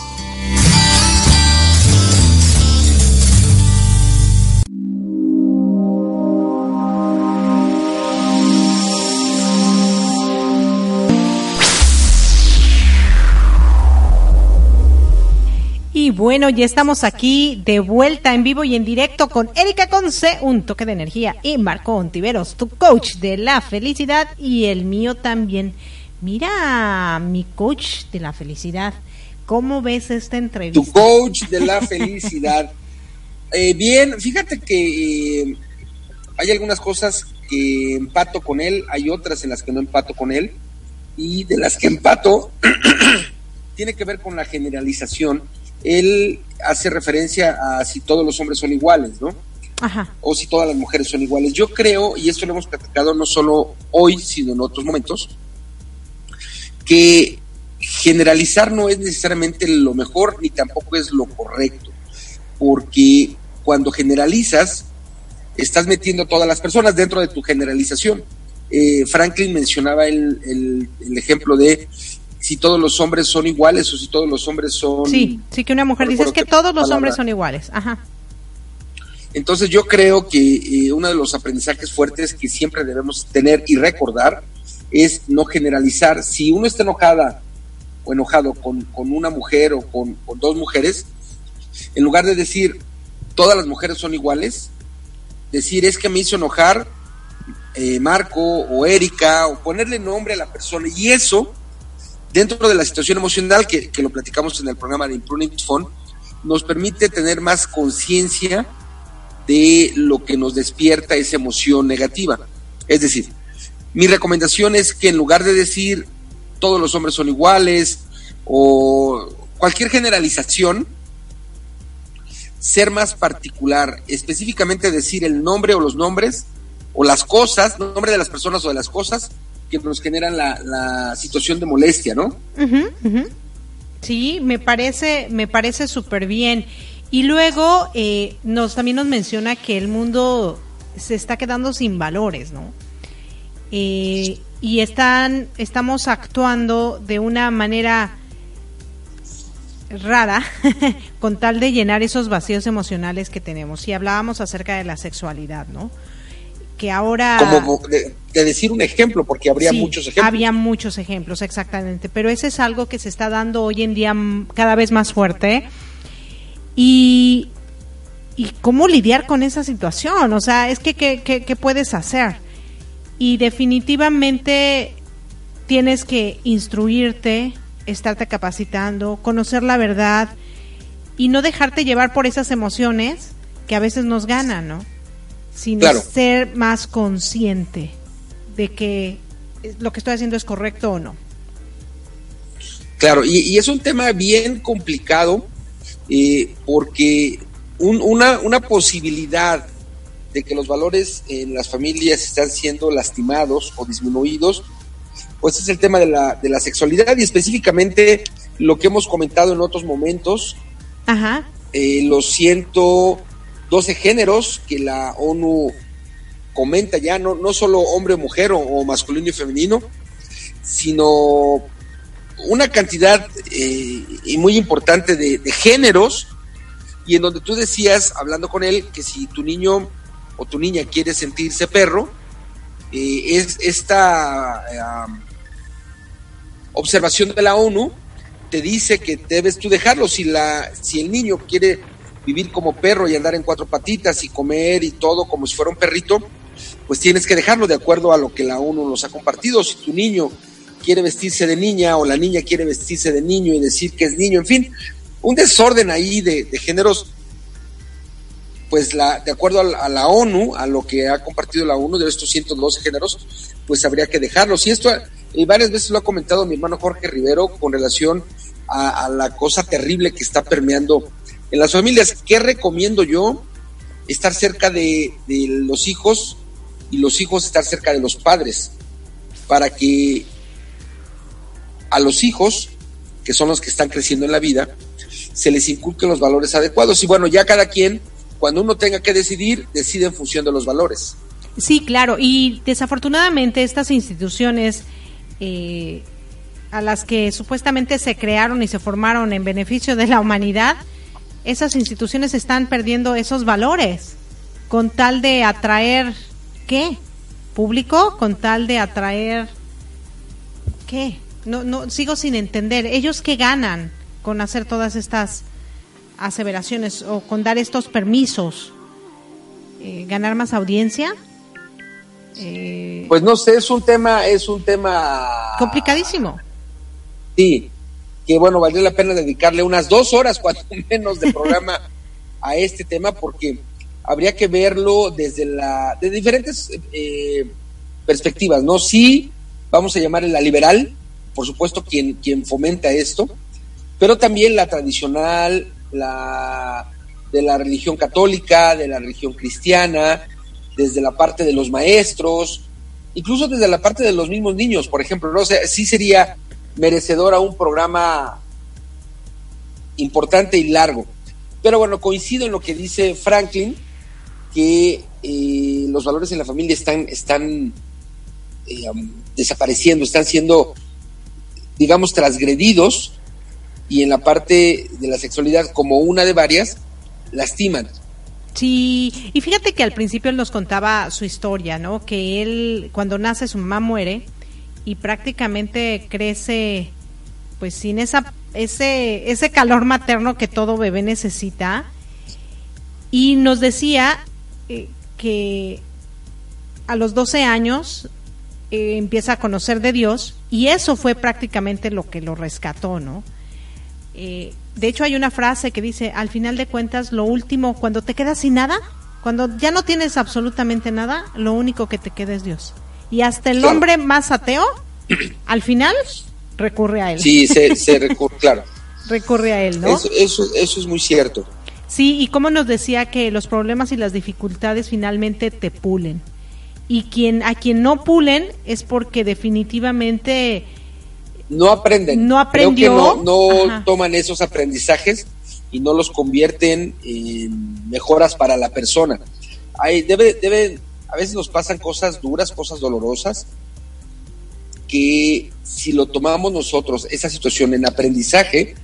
Y bueno, ya estamos aquí de vuelta en vivo y en directo con Erika Conce, un toque de energía, y Marco Ontiveros, tu coach de la felicidad y el mío también. Mira, mi coach de la felicidad, ¿cómo ves esta entrevista? Tu coach de la felicidad. Eh, bien, fíjate que eh, hay algunas cosas que empato con él, hay otras en las que no empato con él, y de las que empato tiene que ver con la generalización él hace referencia a si todos los hombres son iguales, ¿no? Ajá. O si todas las mujeres son iguales. Yo creo, y esto lo hemos platicado no solo hoy, sino en otros momentos, que generalizar no es necesariamente lo mejor ni tampoco es lo correcto, porque cuando generalizas, estás metiendo a todas las personas dentro de tu generalización. Eh, Franklin mencionaba el, el, ejemplo de si todos los hombres son iguales o si todos los hombres son... Sí, sí que una mujer dice es que todos los hombres son iguales. Ajá. Entonces yo creo que eh, uno de los aprendizajes fuertes que siempre debemos tener y recordar es no generalizar. Si uno está enojada o enojado con, una mujer o con, dos mujeres, en lugar de decir todas las mujeres son iguales, decir es que me hizo enojar eh, Marco o Erika o ponerle nombre a la persona y eso dentro de la situación emocional que, lo platicamos en el programa de Improving Phone, nos permite tener más conciencia de lo que nos despierta esa emoción negativa. Es decir, mi recomendación es que en lugar de decir todos los hombres son iguales o cualquier generalización, ser más particular, específicamente decir el nombre o los nombres o las cosas, nombre de las personas o de las cosas que nos generan la, situación de molestia, ¿no? Sí, me parece, me parece súper bien. Y luego eh, nos también nos menciona que el mundo se está quedando sin valores, ¿no? Eh, y están, estamos actuando de una manera rara con tal de llenar esos vacíos emocionales que tenemos. Y hablábamos acerca de la sexualidad, ¿no? que ahora... Como de, decir un ejemplo, porque habría muchos ejemplos. Había muchos ejemplos, exactamente, pero ese es algo que se está dando hoy en día cada vez más fuerte. Y, y cómo lidiar con esa situación, o sea, es que ¿qué, qué puedes hacer? Y definitivamente tienes que instruirte, estarte capacitando, conocer la verdad y no dejarte llevar por esas emociones que a veces nos ganan, ¿no? sino ser más consciente de que lo que estoy haciendo es correcto o no. Claro, y, es un tema bien complicado eh, porque una, una posibilidad de que los valores en las familias están siendo lastimados o disminuidos, pues es el tema de la, de la sexualidad y específicamente lo que hemos comentado en otros momentos. Ajá. Eh, lo siento 12 géneros que la ONU comenta ya, no, no solo hombre o mujer o, masculino y femenino, sino una cantidad eh, y muy importante de, géneros y en donde tú decías, hablando con él, que si tu niño o tu niña quiere sentirse perro, eh, es esta observación de la ONU te dice que debes tú dejarlo. Si, la, si el niño quiere vivir como perro y andar en cuatro patitas y comer y todo como si fuera un perrito, pues tienes que dejarlo de acuerdo a lo que la ONU nos ha compartido. Si tu niño quiere vestirse de niña o la niña quiere vestirse de niño y decir que es niño, en fin, un desorden ahí de, géneros, pues la, de acuerdo a la, ONU, a lo que ha compartido la ONU de estos 112 géneros, pues habría que dejarlos. Y esto y varias veces lo ha comentado mi hermano Jorge Rivero con relación a, a la cosa terrible que está permeando en las familias. ¿Qué recomiendo yo? Estar cerca de, los hijos y los hijos estar cerca de los padres para que a los hijos, que son los que están creciendo en la vida, se les inculquen los valores adecuados. Y bueno, ya cada quien, cuando uno tenga que decidir, decide en función de los valores. Sí, claro. Y desafortunadamente estas instituciones eh, a las que supuestamente se crearon y se formaron en beneficio de la humanidad, esas instituciones están perdiendo esos valores con tal de atraer qué público, con tal de atraer qué. No, no sigo sin entender. Ellos qué ganan con hacer todas estas aseveraciones o con dar estos permisos, eh, ganar más audiencia. Eh, pues no sé, es un tema, es un tema complicadísimo. Sí, que bueno, valdría la pena dedicarle unas dos horas, cuando menos, de programa a este tema, porque habría que verlo desde la, de diferentes eh, perspectivas, ¿no? Sí, vamos a llamarle la liberal, por supuesto, quien, quien fomenta esto, pero también la tradicional, la de la religión católica, de la religión cristiana, desde la parte de los maestros, incluso desde la parte de los mismos niños, por ejemplo, ¿no? sé sí sería merecedor a un programa importante y largo. Pero bueno, coincido en lo que dice Franklin, que eh, los valores en la familia están, están eh, desapareciendo, están siendo, digamos, transgredidos y en la parte de la sexualidad, como una de varias, lastiman. Sí, y fíjate que al principio él nos contaba su historia, ¿no? Que él, cuando nace, su mamá muere y prácticamente crece, pues sin esa, ese, ese calor materno que todo bebé necesita. Y nos decía eh, que a los 12 años eh, empieza a conocer de Dios y eso fue prácticamente lo que lo rescató, ¿no? Eh, de hecho, hay una frase que dice, al final de cuentas, lo último, cuando te quedas sin nada, cuando ya no tienes absolutamente nada, lo único que te queda es Dios. Y hasta el hombre más ateo, al final, recurre a él. Sí, se, recurre, claro. recurre a él, ¿no? Eso, eso, eso es muy cierto. Sí, y como nos decía que los problemas y las dificultades finalmente te pulen. Y quien a quien no pulen es porque definitivamente no aprenden. No aprendió. Creo que no, no toman esos aprendizajes y no los convierten en mejoras para la persona. Hay, debe, debe, a veces nos pasan cosas duras, cosas dolorosas, que si lo tomamos nosotros, esa situación en aprendizaje,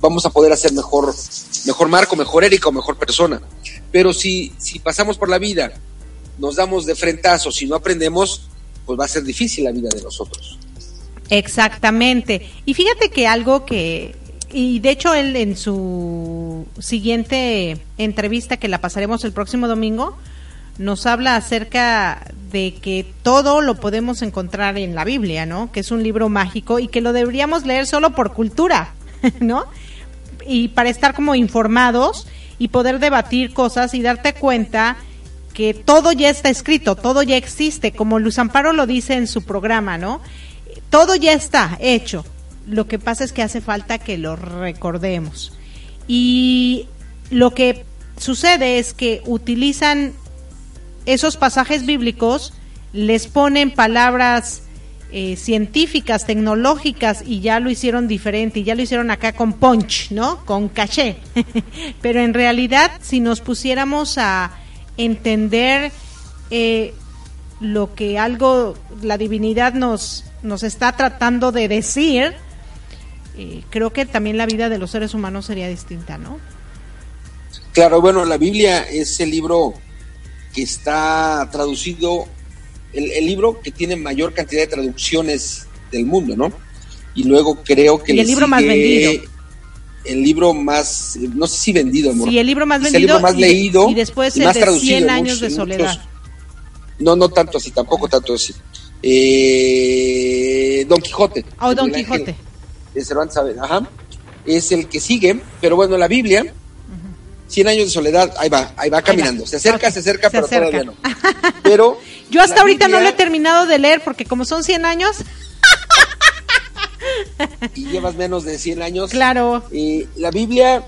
vamos a poder hacer mejor, mejor Marco, mejor Erika o mejor persona. Pero si, si pasamos por la vida, nos damos de frentazo, si no aprendemos, pues va a ser difícil la vida de nosotros. Exactamente. Y fíjate que algo que, y de hecho él en su siguiente entrevista que la pasaremos el próximo domingo, nos habla acerca de que todo lo podemos encontrar en la Biblia, ¿no? Que es un libro mágico y que lo deberíamos leer solo por cultura, ¿no? Y para estar como informados y poder debatir cosas y darte cuenta que todo ya está escrito, todo ya existe, como Luz Amparo lo dice en su programa, ¿no? Todo ya está hecho. Lo que pasa es que hace falta que lo recordemos. Y lo que sucede es que utilizan esos pasajes bíblicos, les ponen palabras eh, científicas, tecnológicas y ya lo hicieron diferente y ya lo hicieron acá con punch, ¿no? Con caché. Pero en realidad, si nos pusiéramos a entender eh, lo que algo, la divinidad nos, nos está tratando de decir, eh, creo que también la vida de los seres humanos sería distinta, ¿no? Claro, bueno, la Biblia es el libro que está traducido, el, libro que tiene mayor cantidad de traducciones del mundo, ¿no? Y luego creo que... el libro más vendido. El libro más, no sé si vendido, amor. Sí, el libro más vendido. El libro más leído. Y después el de 100 años de soledad. No, no tanto así, tampoco tanto así eh, Don Quijote. Oh, Don Quijote. De Cervantes ajá. Es el que sigue, pero bueno, la Biblia, Cien años de soledad, ahí va, ahí va caminando. Se acerca, se acerca, pero todavía no. Pero. Yo hasta ahorita no lo he terminado de leer porque como son 100 años. y llevas menos de 100 años. Claro. Eh, la Biblia,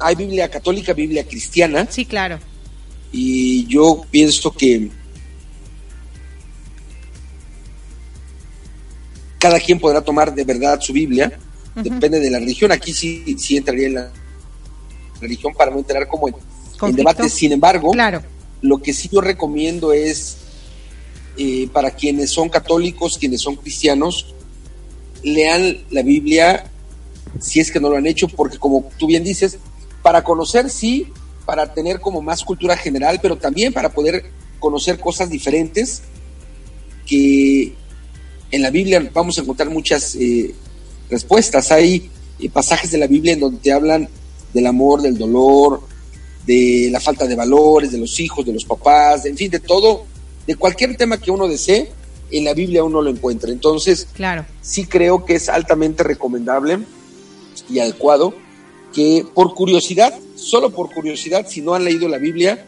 hay Biblia católica, Biblia cristiana. Sí, claro. Y yo pienso que cada quien podrá tomar de verdad su Biblia, depende de la religión. Aquí sí, sí entraría en la religión para no entrar como en, debate. Sin embargo, claro. lo que sí yo recomiendo es eh, para quienes son católicos, quienes son cristianos, lean la Biblia si es que no lo han hecho, porque como tú bien dices, para conocer sí, para tener como más cultura general, pero también para poder conocer cosas diferentes que en la Biblia vamos a encontrar muchas eh, respuestas. Hay eh, pasajes de la Biblia en donde te hablan del amor, del dolor, de la falta de valores, de los hijos, de los papás, en fin, de todo, de cualquier tema que uno desee, en la Biblia uno lo encuentra. Entonces, claro. sí creo que es altamente recomendable y adecuado que por curiosidad, solo por curiosidad, si no han leído la Biblia,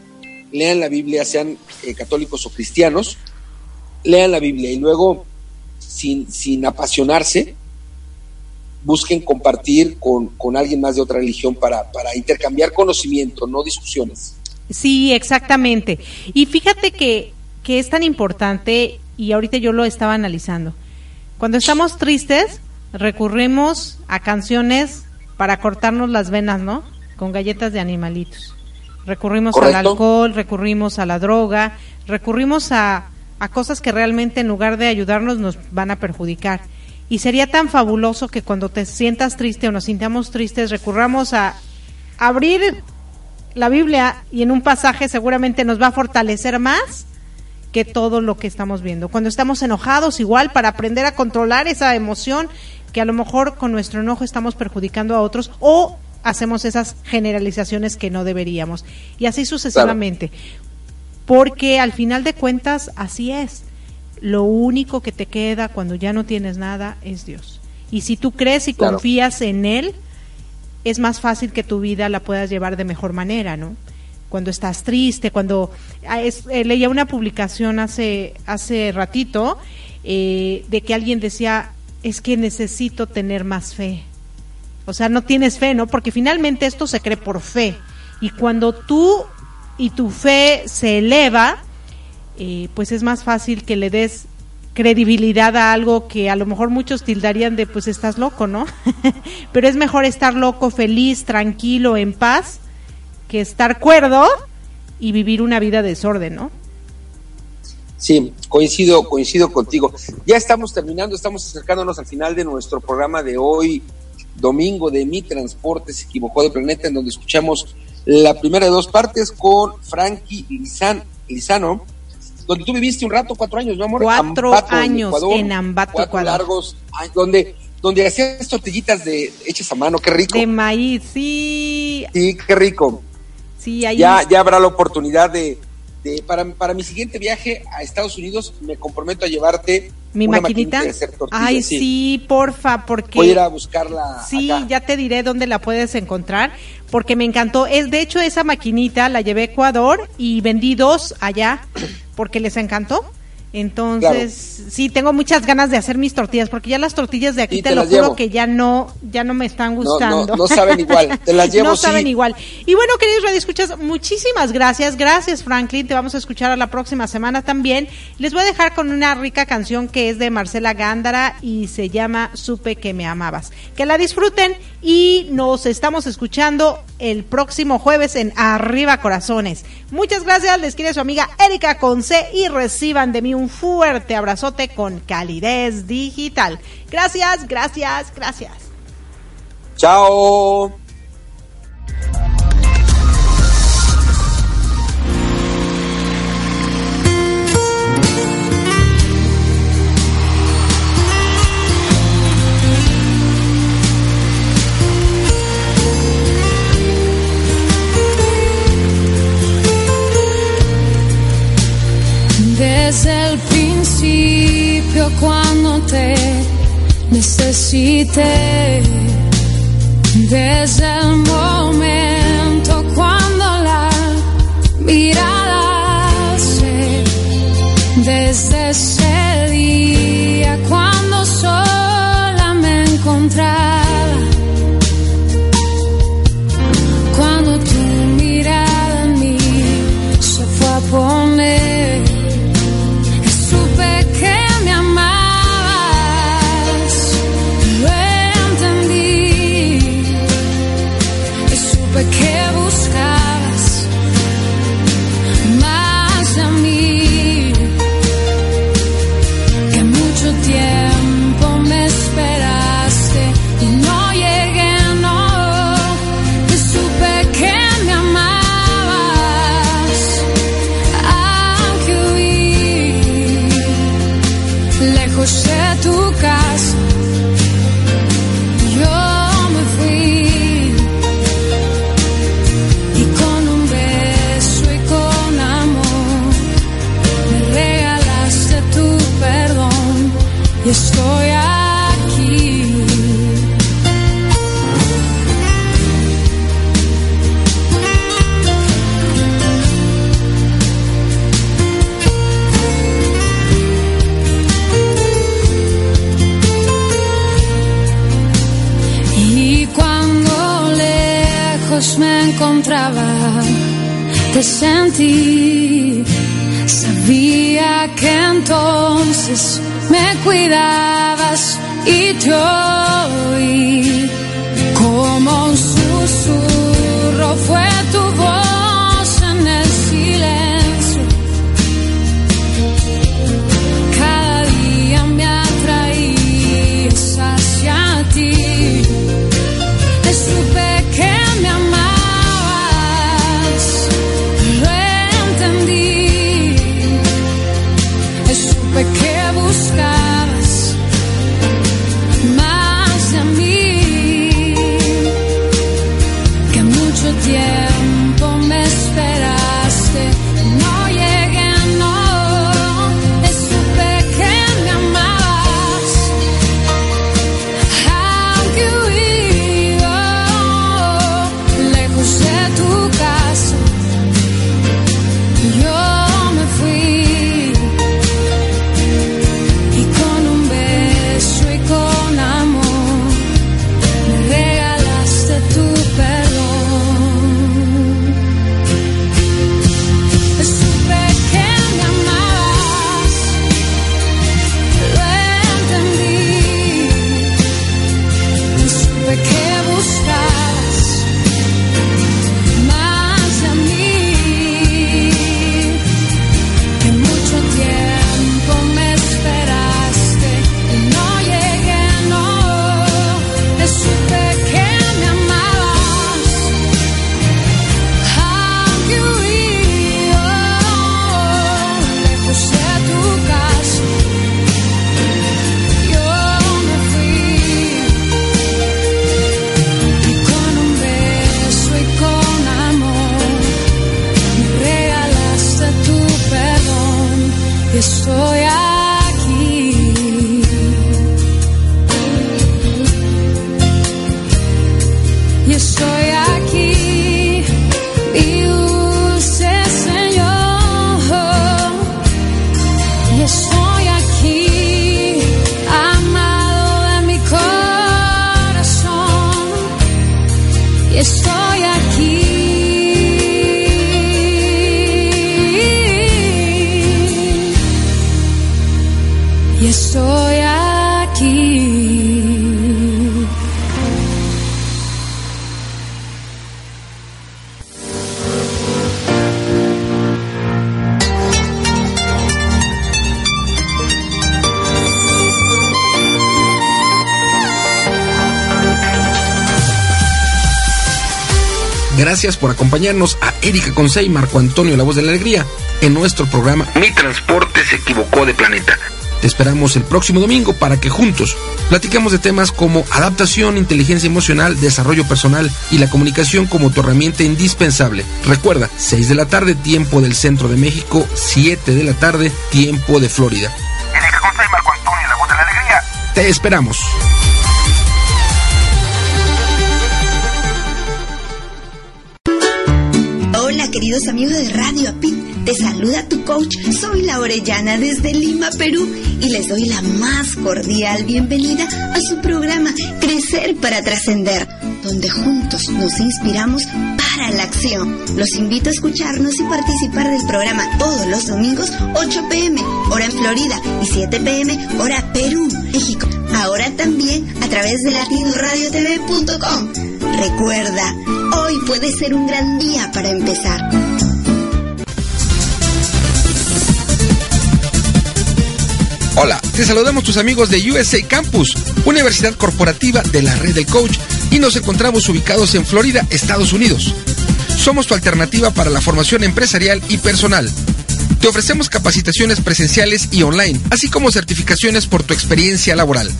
lean la Biblia, sean eh, católicos o cristianos, lean la Biblia y luego, sin, sin apasionarse, busquen compartir con, con alguien más de otra religión para, para intercambiar conocimiento, no discusiones. Sí, exactamente. Y fíjate que, que es tan importante, y ahorita yo lo estaba analizando, cuando estamos tristes, recurrimos a canciones para cortarnos las venas, ¿no? Con galletas de animalitos. Recurrimos al alcohol, recurrimos a la droga, recurrimos a, a cosas que realmente en lugar de ayudarnos nos van a perjudicar. Y sería tan fabuloso que cuando te sientas triste o nos sintamos tristes, recurramos a abrir la Biblia y en un pasaje seguramente nos va a fortalecer más que todo lo que estamos viendo. Cuando estamos enojados, igual para aprender a controlar esa emoción que a lo mejor con nuestro enojo estamos perjudicando a otros o hacemos esas generalizaciones que no deberíamos. Y así sucesivamente. Porque al final de cuentas así es. Lo único que te queda cuando ya no tienes nada es Dios. Y si tú crees y confías en Él, es más fácil que tu vida la puedas llevar de mejor manera, ¿no? Cuando estás triste, cuando ah, eh, leía una publicación hace hace ratito eh, de que alguien decía es que necesito tener más fe. O sea, no tienes fe, ¿no? Porque finalmente esto se cree por fe. Y cuando tú y tu fe se eleva, eh, pues es más fácil que le des credibilidad a algo que a lo mejor muchos tildarían de pues estás loco, ¿no? Pero es mejor estar loco, feliz, tranquilo, en paz, que estar cuerdo y vivir una vida de desorden, ¿no? Sí, coincido, coincido contigo. Ya estamos terminando, estamos acercándonos al final de nuestro programa de hoy, domingo de Mi Transporte se equivocó de planeta, en donde escuchamos la primera de dos partes con Frankie Lizano, donde tú viviste un rato, cuatro años, ¿no, amor? Cuatro años en, Ambato, cuatro largos, donde, donde hacías tortillitas de hechas a mano, qué rico. De maíz, sí. Sí, qué rico. Sí, ahí... ya, ya habrá la oportunidad de, para, para mi siguiente viaje a Estados Unidos me comprometo a llevarte mi maquinita. Ay, sí. porfa, porque voy a ir a buscarla. Sí, ya te diré dónde la puedes encontrar, porque me encantó. Es de hecho esa maquinita la llevé a Ecuador y vendí dos allá porque les encantó. Entonces, sí, tengo muchas ganas de hacer mis tortillas, porque ya las tortillas de aquí te, lo juro que ya no, ya no me están gustando. No, saben igual, te las llevo. no saben igual. Y bueno, queridos Radio Escuchas, muchísimas gracias. Gracias, Franklin. Te vamos a escuchar a la próxima semana también. Les voy a dejar con una rica canción que es de Marcela Gándara y se llama Supe que me amabas. Que la disfruten y nos estamos escuchando el próximo jueves en Arriba Corazones. Muchas gracias, les quiere su amiga Erika Conce y reciban de mí un fuerte abrazote con calidez digital. Gracias, gracias, gracias. Chao. Principio cuando te necesité, desde el momento cuando la mirada se, desde ese día cuando sola me encontraba, me encontraba, te sentí. Sabía que entonces me cuidabas y te oí. Como un susurro fue tu voz Gracias por acompañarnos a Erika Consey y Marco Antonio La Voz de la Alegría en nuestro programa Mi Transporte se equivocó de planeta. Te esperamos el próximo domingo para que juntos platicamos de temas como adaptación, inteligencia emocional, desarrollo personal y la comunicación como tu herramienta indispensable. Recuerda, 6 de la tarde, tiempo del centro de México, 7 de la tarde, tiempo de Florida. Erika Consey y Marco Antonio La Voz de la Alegría. Te esperamos. Queridos amigos de Radio Apit, te saluda tu coach, soy la Orellana desde Lima, Perú y les doy la más cordial bienvenida a su programa Crecer para Trascender, donde juntos nos inspiramos para la acción. Los invito a escucharnos y participar del programa todos los domingos 8 pm hora en Florida y 7 pm hora Perú, México. Ahora también a través de latinoradiotv.com. Recuerda, hoy puede ser un gran día para empezar. Hola, te saludamos tus amigos de USA Campus, Universidad Corporativa de la Red del Coach, y nos encontramos ubicados en Florida, Estados Unidos. Somos tu alternativa para la formación empresarial y personal. Te ofrecemos capacitaciones presenciales y online, así como certificaciones por tu experiencia laboral.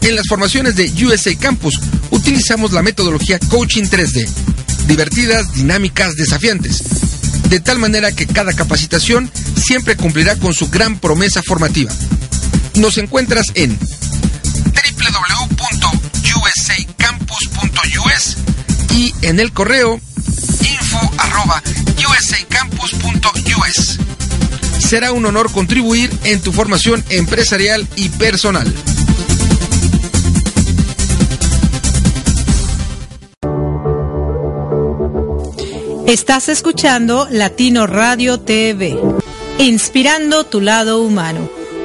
En las formaciones de USA Campus utilizamos la metodología Coaching 3D, divertidas, dinámicas, desafiantes, de tal manera que cada capacitación siempre cumplirá con su gran promesa formativa. Nos encuentras en www.usacampus.us y en el correo info@usacampus.us. Será un honor contribuir en tu formación empresarial y personal. Estás escuchando Latino Radio TV, inspirando tu lado humano.